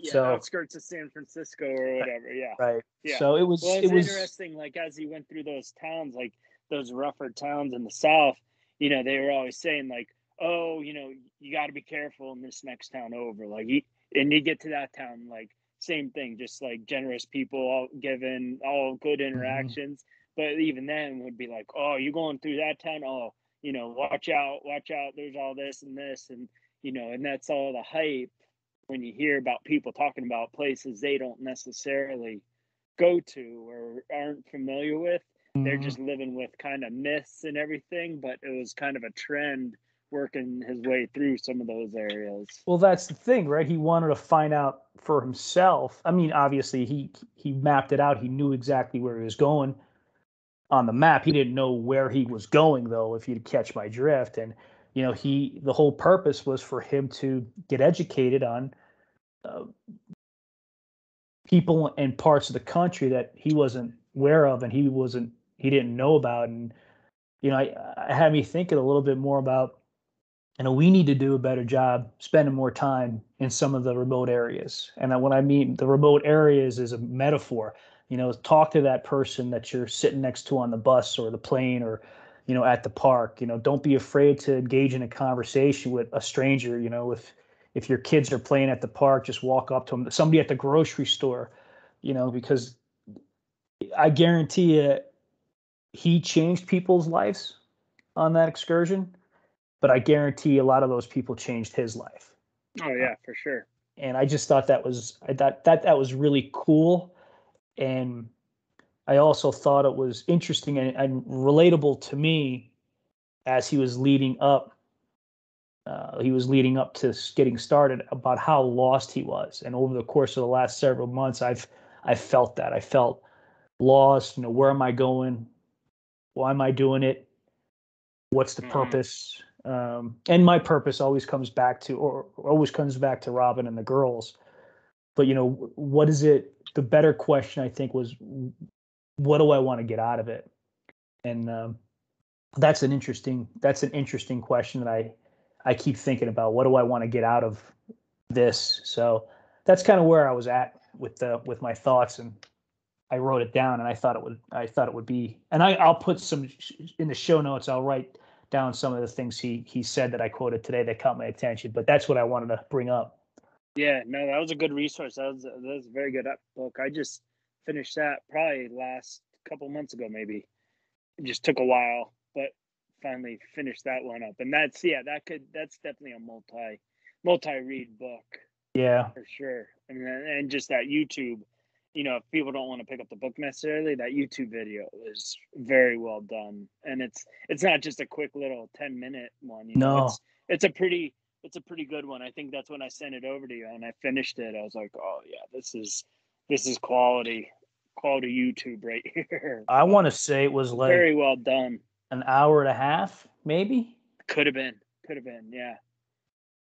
yeah, So- outskirts of San Francisco or whatever. Yeah. right Yeah. so it was Well, it was interesting. Like as he went through those towns, like those rougher towns in the South, you know, they were always saying like, "Oh, you know, you got to be careful in this next town over." Like, you, and you get to that town, like same thing, just like generous people, all given, all good Mm-hmm. interactions. But even then, would be like, "Oh, you're going through that town? Oh, you know, watch out, watch out. There's all this and this, and you know, and that's all the hype." When you hear about people talking about places they don't necessarily go to or aren't familiar with. They're Mhm. just living with kind of myths and everything, but it was kind of a trend working his way through some of those areas. Well, that's the thing, right? He wanted to find out for himself. I mean, obviously he he mapped it out. He knew exactly where he was going on the map. He didn't know where he was going though, if you'd catch my drift. And you know, he the whole purpose was for him to get educated on uh, people and parts of the country that he wasn't aware of and he wasn't he didn't know about. And you know, I, I had me thinking a little bit more about you know we need to do a better job spending more time in some of the remote areas. And when i mean the remote areas is a metaphor. You know talk to that person that you're sitting next to on the bus or the plane or you know at the park. You know don't be afraid to engage in a conversation with a stranger. You know if if your kids are playing at the park just walk up to them somebody at the grocery store you know because i guarantee you he changed people's lives on that excursion but I guarantee a lot of those people changed his life. Oh yeah, for sure. And I just thought that was I thought that that was really cool, and I also thought it was interesting and, and relatable to me as he was leading up. Uh, he was leading up to getting started about how lost he was, and over the course of the last several months, I've I felt that I felt lost. You know, where am I going? Why am I doing it? What's the Mhm. purpose? Um, and my purpose always comes back to, or always comes back to Robin and the girls. But you know, what is it? The better question I think was, what do I want to get out of it? And um, that's an interesting that's an interesting question that I I keep thinking about. What do I want to get out of this? So that's kind of where I was at with the with my thoughts and I wrote it down and I thought it would I thought it would be and I I'll put some in the show notes I'll write down some of the things he he said that I quoted today that caught my attention but that's what I wanted to bring up Yeah, no, that was a good resource. That was that was a very good book. I just finished that probably last couple months ago, maybe. It just took a while, but finally finished that one up. And that's yeah, that could that's definitely a multi multi read book yeah for sure. And and just that YouTube, you know, if people don't want to pick up the book necessarily, that YouTube video is very well done. And it's it's not just a quick little 10 minute one, you know. No. It's it's a pretty it's a pretty good one. I think that's when I sent it over to you and I finished it. I was like, "Oh yeah, this is this is quality quality YouTube right here." I want to say it was like very well done. an hour and a half maybe Could have been. Could have been. Yeah.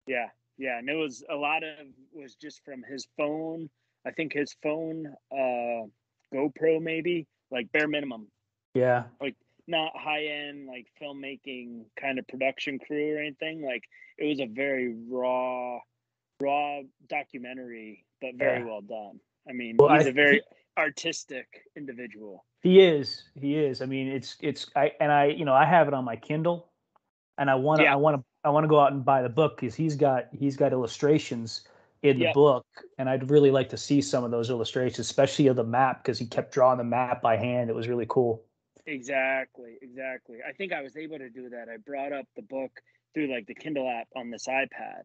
Yeah. Yeah. And it was a lot of was just from his phone. I think his phone, uh, GoPro maybe like bare minimum. Yeah. Like not high end like filmmaking kind of production crew or anything. Like it was a very raw, raw documentary, but very yeah. well done. I mean, well, he's I, a very he, artistic individual. He is. He is. I mean, it's it's I and I you know I have it on my Kindle, and I want to yeah. I want to I want to go out and buy the book because he's got he's got illustrations in the yep. book, and I'd really like to see some of those illustrations, especially of the map because he kept drawing the map by hand. It was really cool. Exactly, exactly. I think I was able to do that. I brought up the book through like the Kindle app on this iPad,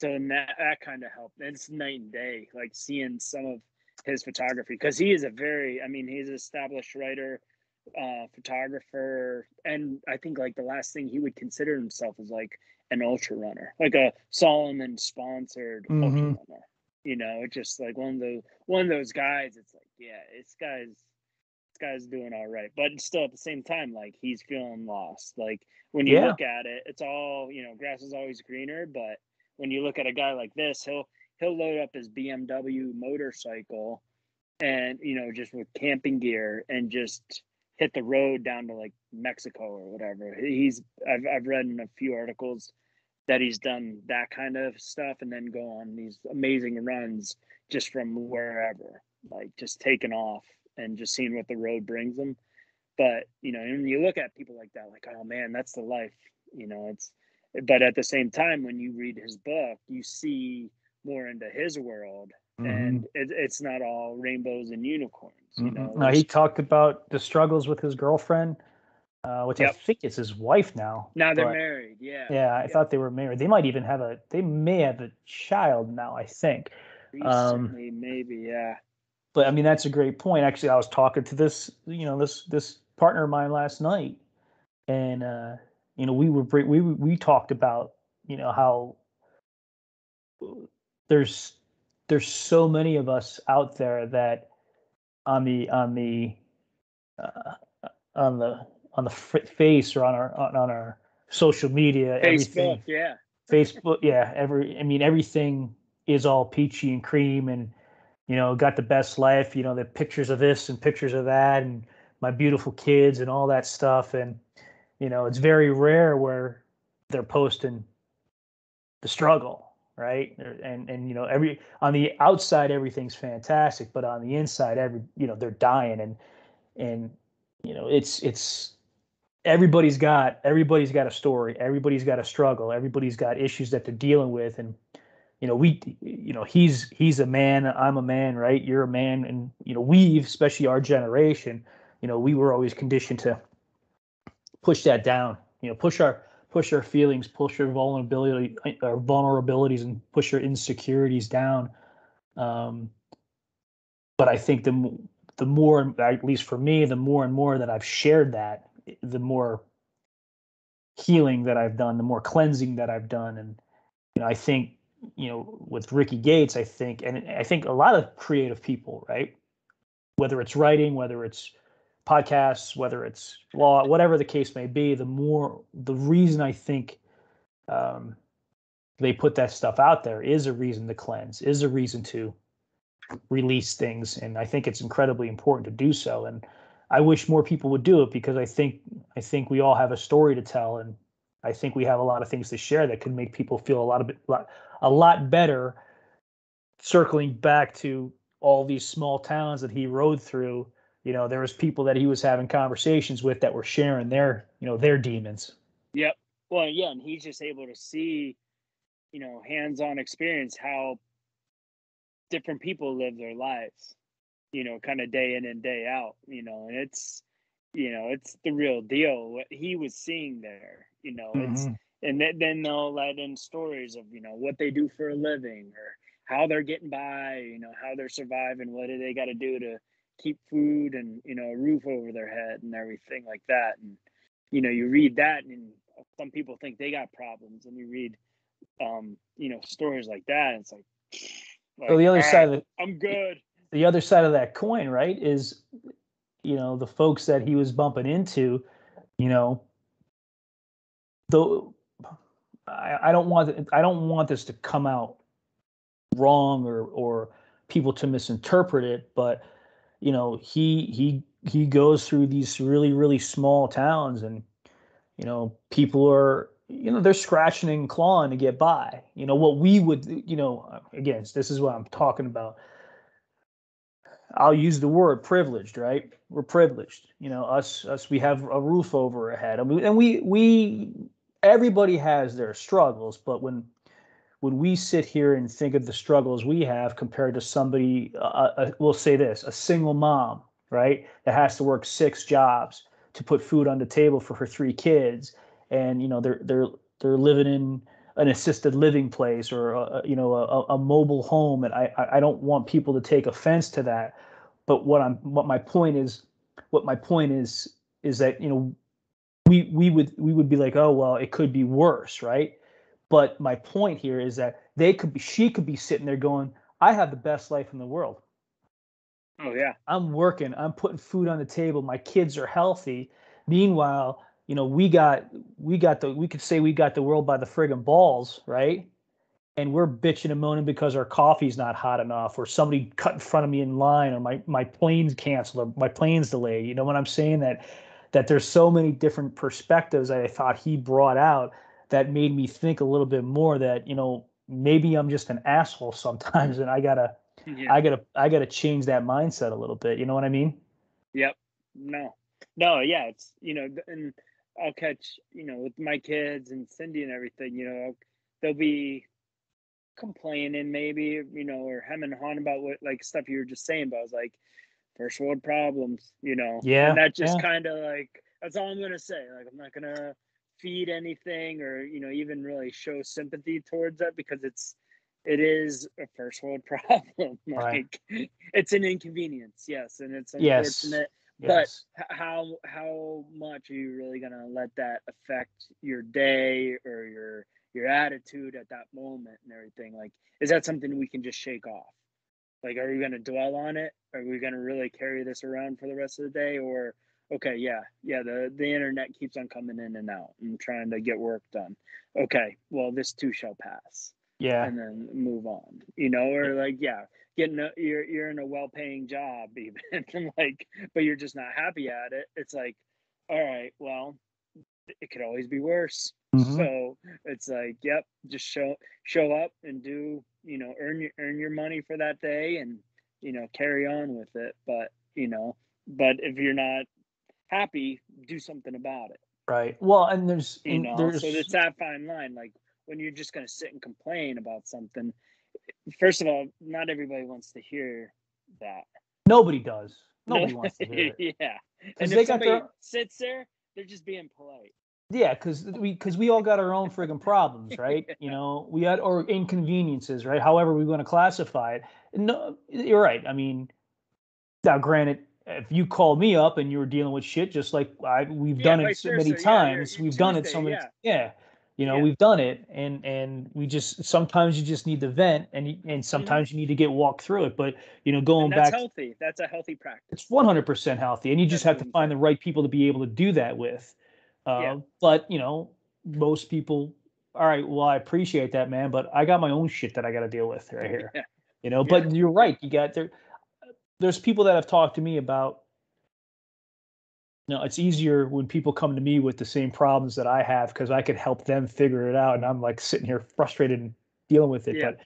so that that kind of helped. It's night and day, like seeing some of his photography because he is a very, I mean, he's an established writer, uh, photographer, and I think like the last thing he would consider himself is like an ultra runner, like a Salomon sponsored mm-hmm. ultra runner. You know, it's just like one of those one of those guys. It's like, yeah, this guy's this guy's doing all right, but still at the same time, like he's feeling lost. Like when you yeah. look at it, it's all you know, grass is always greener. But when you look at a guy like this, he'll he'll load up his BMW motorcycle and you know just with camping gear and just hit the road down to like Mexico or whatever. He's I've I've read in a few articles that he's done that kind of stuff and then go on these amazing runs just from wherever, like just taking off and just seeing what the road brings them. But you know, when you look at people like that, like, oh man, that's the life. You know, it's but at the same time, when you read his book, you see more into his world mm-hmm. and it, it's not all rainbows and unicorns you mm-hmm. know no he talked about the struggles with his girlfriend uh, which yep. I think is his wife now. Now they're married. Yeah. Yeah, I thought they were married. They might even have a. They may have a child now. I think. Recently, um, maybe. Yeah. But I mean, that's a great point. Actually, I was talking to this, you know, this this partner of mine last night, and uh, you know, we were we we talked about, you know, how there's there's so many of us out there that on the on the uh, on the on the face or on our on, on our social media Facebook, everything yeah. Facebook yeah every I mean everything is all peachy and cream and you know got the best life you know the pictures of this and pictures of that and my beautiful kids and all that stuff. And you know it's very rare where they're posting the struggle right? And and you know every on the outside everything's fantastic but on the inside every you know they're dying. And and you know it's it's everybody's got everybody's got a story. Everybody's got a struggle. Everybody's got issues that they're dealing with. And you know we you know he's he's a man. I'm a man right? You're a man. And you know we've especially our generation you know we were always conditioned to push that down you know push our push our feelings, push our vulnerability, our vulnerabilities, and push our insecurities down. Um, but I think the the more, at least for me, the more and more that I've shared that, the more healing that I've done, the more cleansing that I've done, and you know, I think you know with Ricky Gates, I think, and I think a lot of creative people, right? Whether it's writing, whether it's podcasts, whether it's law, whatever the case may be, the more the reason I think um, they put that stuff out there is a reason to cleanse, is a reason to release things, and I think it's incredibly important to do so. And I wish more people would do it because I think I think we all have a story to tell, and I think we have a lot of things to share that can make people feel a lot of lot, a lot better. Circling back to all these small towns that he rode through. You know there was people that he was having conversations with that were sharing their you know their demons. Yep. Well yeah and he's just able to see you know hands-on experience how different people live their lives you know kind of day in and day out you know and it's you know it's the real deal what he was seeing there you know mm-hmm. it's and th- then they'll let in stories of you know what they do for a living or how they're getting by you know how they're surviving what do they got to do to keep food and you know a roof over their head and everything like that and you know you read that and some people think they got problems and you read um you know stories like that it's like, like so the other side of the, i'm good the other side of that coin right is you know the folks that he was bumping into you know though I, I don't want i don't want this to come out wrong or or people to misinterpret it but you know, he he he goes through these really really small towns and you know, people are you know they're scratching and clawing to get by. You know what we would you know again this is what i'm talking about i'll use the word privileged right? We're privileged. You know us us we have a roof over our head. And we and we, we everybody has their struggles but when when we sit here and think of the struggles we have compared to somebody uh, uh, we'll say this a single mom right? That has to work six jobs to put food on the table for her three kids. And you know they're they're they're living in an assisted living place or a, you know a, a mobile home and I I don't want people to take offense to that. But what I'm what my point is what my point is is that you know we we would we would be like oh well it could be worse right? But my point here is that they could be she could be sitting there going I have the best life in the world. Oh yeah. I'm working I'm putting food on the table my kids are healthy. Meanwhile you know, we got we got the we could say we got the world by the friggin' balls, right? And we're bitching and moaning because our coffee's not hot enough, or somebody cut in front of me in line, or my my plane's canceled, or my plane's delayed. You know what I'm saying? That that there's so many different perspectives that I thought he brought out that made me think a little bit more that you know maybe I'm just an asshole sometimes, and I gotta yeah. I gotta I gotta change that mindset a little bit. You know what I mean? Yep. No. No. Yeah. It's you know and I'll catch, you know, with my kids and Cindy and everything, you know, they'll be complaining maybe, you know, or hemming and hawing about what like stuff you were just saying, but I was like, first world problems, you know. Yeah. And that just yeah. kind of like that's all I'm gonna say. Like I'm not gonna feed anything or, you know, even really show sympathy towards that because it's it is a first world problem. like right. it's an inconvenience, yes, and it's unfortunate. Yes Yes. But how how much are you really gonna let that affect your day or your your attitude at that moment and everything? Like, is that something we can just shake off? Like, are we gonna dwell on it? Are we gonna really carry this around for the rest of the day? Or okay, yeah, yeah, the the internet keeps on coming in and out and trying to get work done. Okay, well, this too shall pass. Yeah, and then move on. You know, or like, yeah, getting a, you're you're in a well-paying job even like but you're just not happy at it it's like all right well it could always be worse mm-hmm. so it's like yep just show show up and do you know earn your earn your money for that day and you know carry on with it but you know but if you're not happy do something about it right well and there's you know there's... so it's that fine line like when you're just going to sit and complain about something first of all, not everybody wants to hear that. Nobody does. Nobody wants to hear it. Yeah, and if somebody their... sits there, they're just being polite. Yeah, because we because we all got our own friggin' problems, right? yeah. You know, we had or inconveniences, right? However, we want to classify it. No, you're right. I mean, now granted, if you called me up and you were dealing with shit, just like I we've yeah, done it so many times, we've Tuesday, done it so many. Yeah you know yeah. we've done it and and we just sometimes you just need to vent and and mm-hmm. sometimes you need to get walked through it but you know going that's back healthy that's a healthy practice it's 100% healthy and you just have to find the right people to be able to do that with uh, yeah. but you know most people all right well i appreciate that man but i got my own shit that i got to deal with right here yeah. you know but you're right you got there there's people that have talked to me about no, it's easier when people come to me with the same problems that I have because I could help them figure it out, and I'm like sitting here frustrated and dealing with it. Yeah. But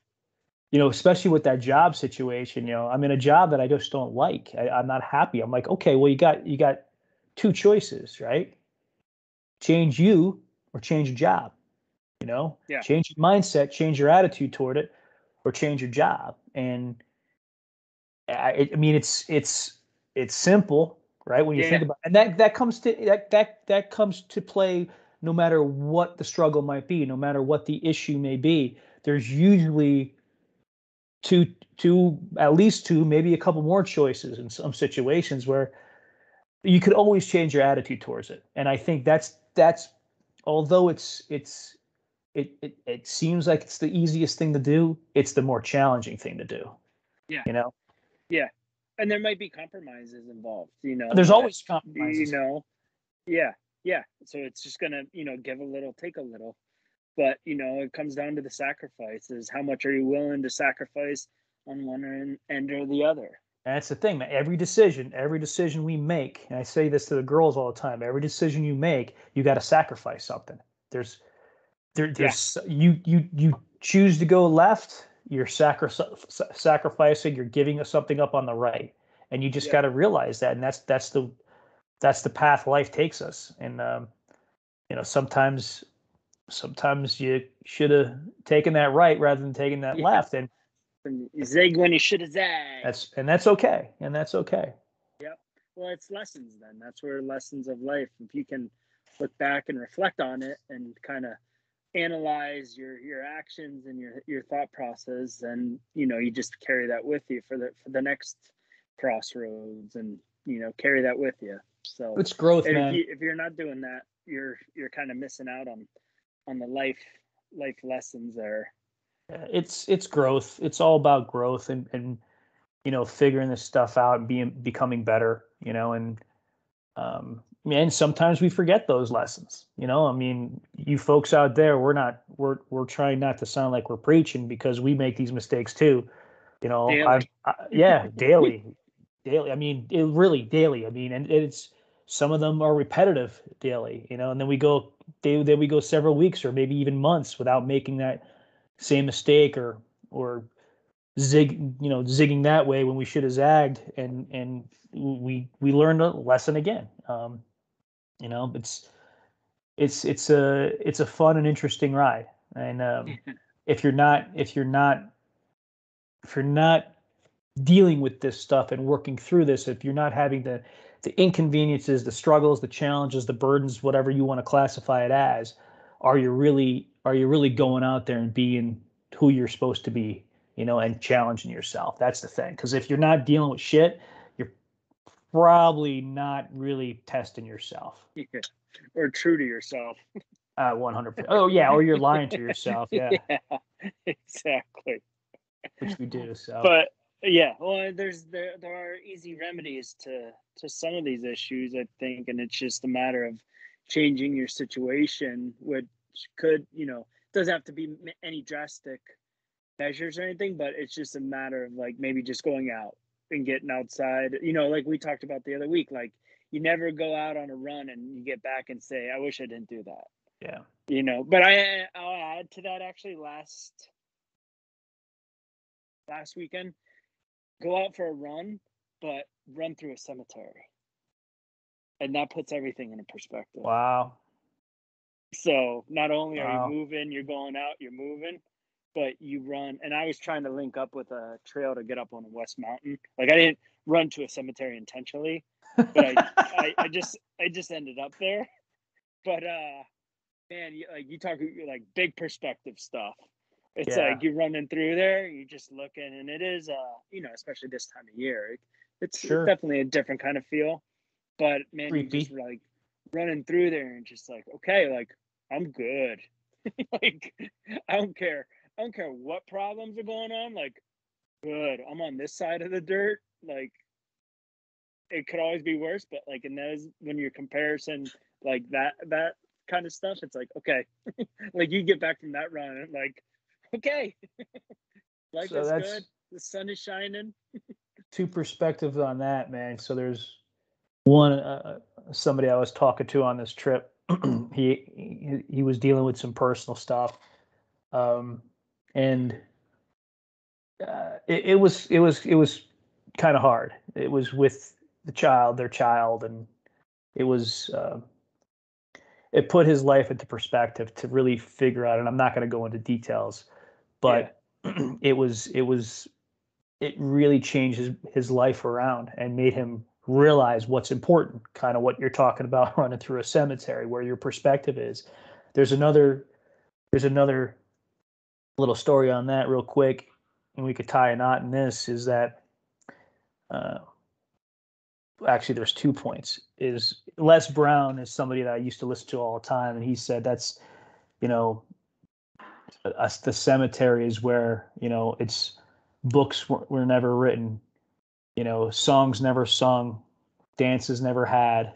you know, especially with that job situation, you know, I'm in a job that I just don't like. I, I'm not happy. I'm like, okay, well, you got you got two choices, right? Change you or change your job. You know, yeah. change your mindset, change your attitude toward it, or change your job. And I, I mean, it's it's it's simple right? When you yeah. think about and that that comes to that that that comes to play no matter what the struggle might be, no matter what the issue may be. There's usually two two at least two, maybe a couple more choices in some situations where you could always change your attitude towards it. And I think that's that's although it's it's it, it it seems like it's the easiest thing to do, it's the more challenging thing to do. Yeah. You know? Yeah and there might be compromises involved you know there's always compromises you know yeah yeah so it's just gonna you know give a little take a little but you know it comes down to the sacrifices how much are you willing to sacrifice on one end or the other And that's the thing, man. Every decision, every decision we make, and I say this to the girls all the time, every decision you make, you got to sacrifice something. There's there, there's yeah. you you you choose to go left, you're sacri- sacrificing, you're giving something up on the right. And you just yeah. got to realize that and that's that's the that's the path life takes us. And um, you know, sometimes sometimes you should have taken that right rather than taking that yeah. left. And you zig when you should have zagged. That's and that's okay. And that's okay. Yep. Well, it's lessons then. That's where lessons of life. If you can look back and reflect on it and kind of analyze your your actions and your your thought process, and you know you just carry that with you for the for the next crossroads, and you know carry that with you. So it's growth, if man. You, if you're not doing that, you're you're kind of missing out on on the life life lessons there it's it's growth it's all about growth and and you know figuring this stuff out and being becoming better you know and um and sometimes we forget those lessons you know? I mean you folks out there we're not we're we're trying not to sound like we're preaching because we make these mistakes too you know? I, yeah daily daily. I mean it really daily. I mean and it's some of them are repetitive daily you know? And then we go they, then we go several weeks or maybe even months without making that same mistake or or zig you know zigging that way when we should have zagged and and we we learned a lesson again. Um you know it's it's it's a it's a fun and interesting ride. And um if you're not if you're not if you're not dealing with this stuff and working through this if you're not having the the inconveniences the struggles the challenges the burdens whatever you want to classify it as are you really are you really going out there and being who you're supposed to be, you know, and challenging yourself? That's the thing. Because if you're not dealing with shit, you're probably not really testing yourself. Yeah. Or true to yourself. Uh, 100%. Oh, yeah. Or you're lying to yourself. Yeah. yeah exactly. Which we do. So, but yeah, well, there's there there are easy remedies to to some of these issues, I think, and it's just a matter of changing your situation, which could, you know, doesn't have to be any drastic measures or anything, but it's just a matter of like maybe just going out and getting outside. You know, like we talked about the other week, like you never go out on a run and you get back and say, I wish I didn't do that. Yeah. You know, but I I'll add to that actually last last weekend, go out for a run, but run through a cemetery. And that puts everything in a perspective. Wow. So not only are wow. you moving, you're going out, you're moving, but you run. And I was trying to link up with a trail to get up on West Mountain. Like I didn't run to a cemetery intentionally, but I, I, I, just I just ended up there. But uh, man, you, like you talk like big perspective stuff. It's yeah. like you're running through there, you're just looking, and it is uh, you know, especially this time of year, it's, sure. definitely a different kind of feel. But man, Creepy. you just like running through there and just like, okay, like I'm good. like I don't care. I don't care what problems are going on. Like, good. I'm on this side of the dirt. Like, it could always be worse, but like in those when you're comparison like that that kind of stuff, it's like okay, like you get back from that run and like okay, life so is good. The sun is shining. two perspectives on that, man. So there's one uh, somebody I was talking to on this trip. he, he, he was dealing with some personal stuff, um, and uh, it, it was it was it was kind of hard. It was with the child, their child, and it was uh, it put his life into perspective to really figure out. And I'm not going to go into details, but yeah. it was it was it really changed his, his life around and made him realize what's important, kind of what you're talking about running through a cemetery, where your perspective is. There's another there's another little story on that real quick, and we could tie a knot in this is that uh, actually there's two points. Is Les Brown is somebody that I used to listen to all the time, and he said that's you know us the cemetery is where you know it's books were, were never written you know, songs never sung, dances never had,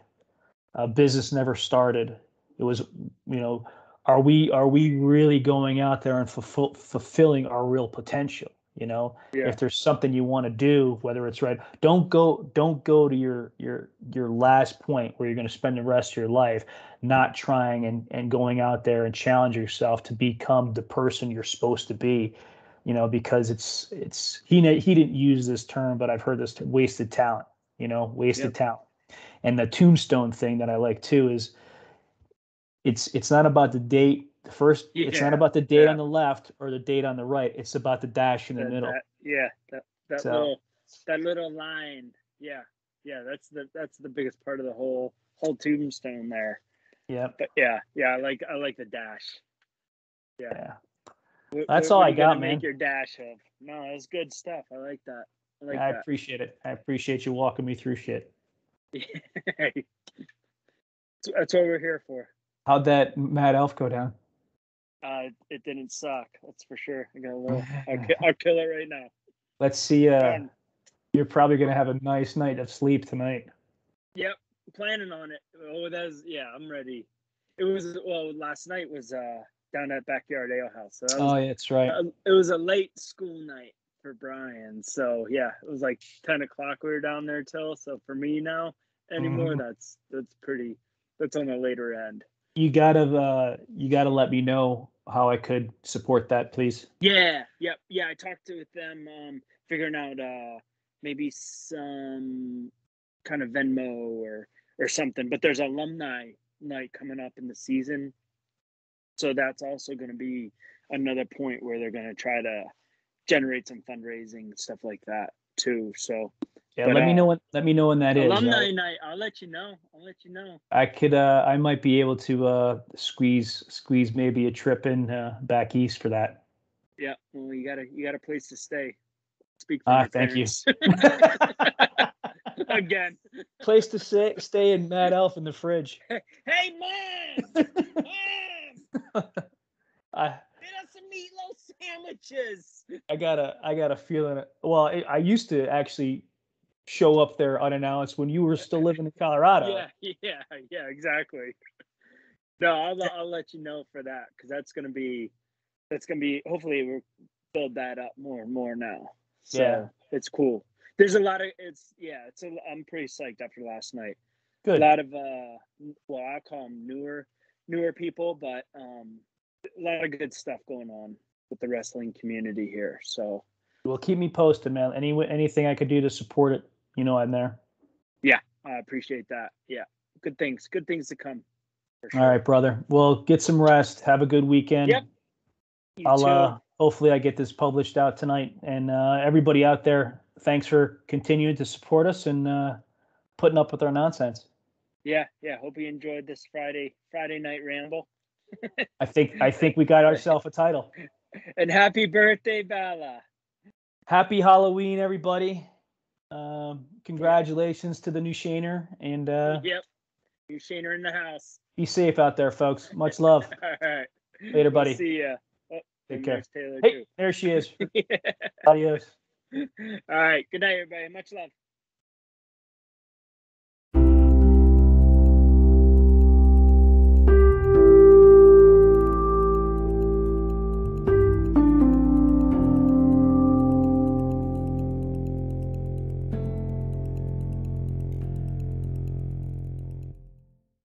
uh, business never started. It was, you know, are we are we really going out there and fulfill, fulfilling our real potential? You know, Yeah. if there's something you want to do, whether it's right, don't go don't go to your your your last point where you're going to spend the rest of your life not trying and and going out there and challenge yourself to become the person you're supposed to be. You know, because it's it's he he didn't use this term, but I've heard this wasted talent. You know, wasted Yep. talent. And the tombstone thing that I like too is it's it's not about the date the first it's not about the date yeah. on the left or the date on the right it's about the dash in the That- middle that- yeah, that that So- little that little line. Yeah, yeah. That's the that's the biggest part of the whole whole tombstone there. yeah But yeah, yeah. I like I like the dash. Yeah. yeah What- That's what- all I got, make man. Your dash of no, that's good stuff. I like that. I like i that. appreciate it i appreciate you walking me through shit that's what we're here for. How'd that mad elf go down Uh, it didn't suck. That's for sure. I got a little. I'll, ki- I'll kill it right now. let's see uh you're probably gonna have a nice night of sleep tonight Yep, planning on it. Oh, that's yeah. I'm ready. It was well. Last night was uh down at backyard ale house. So that was, oh yeah that's right uh, it was a late school night for Brian. So yeah, it was like ten o'clock. We were down there till. So for me now anymore, Mhm. that's that's pretty. That's on the later end. You gotta uh you gotta let me know how i could support that please Yeah, yep, yeah. I talked to with them, um, figuring out uh maybe some kind of Venmo or or something. But there's alumni night coming up in the season, so that's also going to be another point where they're going to try to generate some fundraising stuff like that too. So yeah But, let me uh, know when let me know when that is. alumni I- night, I'll let you know. I'll let you know. I could uh I might be able to uh squeeze squeeze maybe a trip in uh, back east for that. Yeah, well, you got a you got a place to stay. Speak for Ah, your thank you. again. Place to stay stay in Mad Elf in the fridge. Hey, mom, mom. I Get us some meatloaf sandwiches. I got a I got a feeling well I, I used to actually show up there unannounced when you were still living in Colorado. Yeah, yeah, yeah, exactly. No, I'll I'll let you know for that because that's gonna be that's gonna be hopefully we'll build that up more and more now. So Yeah. it's cool. There's a lot of it's yeah it's a, I'm pretty psyched after last night. Good. A lot of uh well I call them newer newer people, but um a lot of good stuff going on with the wrestling community here. So Well, keep me posted, man. Any anything I could do to support it, you know, I'm there. Yeah, I appreciate that. Yeah, good things, good things to come. Sure. All right, brother. Well, get some rest. Have a good weekend. Yep. You I'll uh hopefully I get this published out tonight. And uh everybody out there, thanks for continuing to support us and uh putting up with our nonsense. Yeah, yeah. Hope you enjoyed this Friday Friday night ramble. I think I think we got ourselves a title. And happy birthday, Bella. Happy Halloween, everybody. Um, congratulations to the new Shaner and uh Yep. You Shaner in the house. be safe out there, folks. Much love. All right. Later, buddy. We'll see ya. Oh, Take care. Taylor Hey, there she is. too. Adios. All right. Good night, everybody. Much love.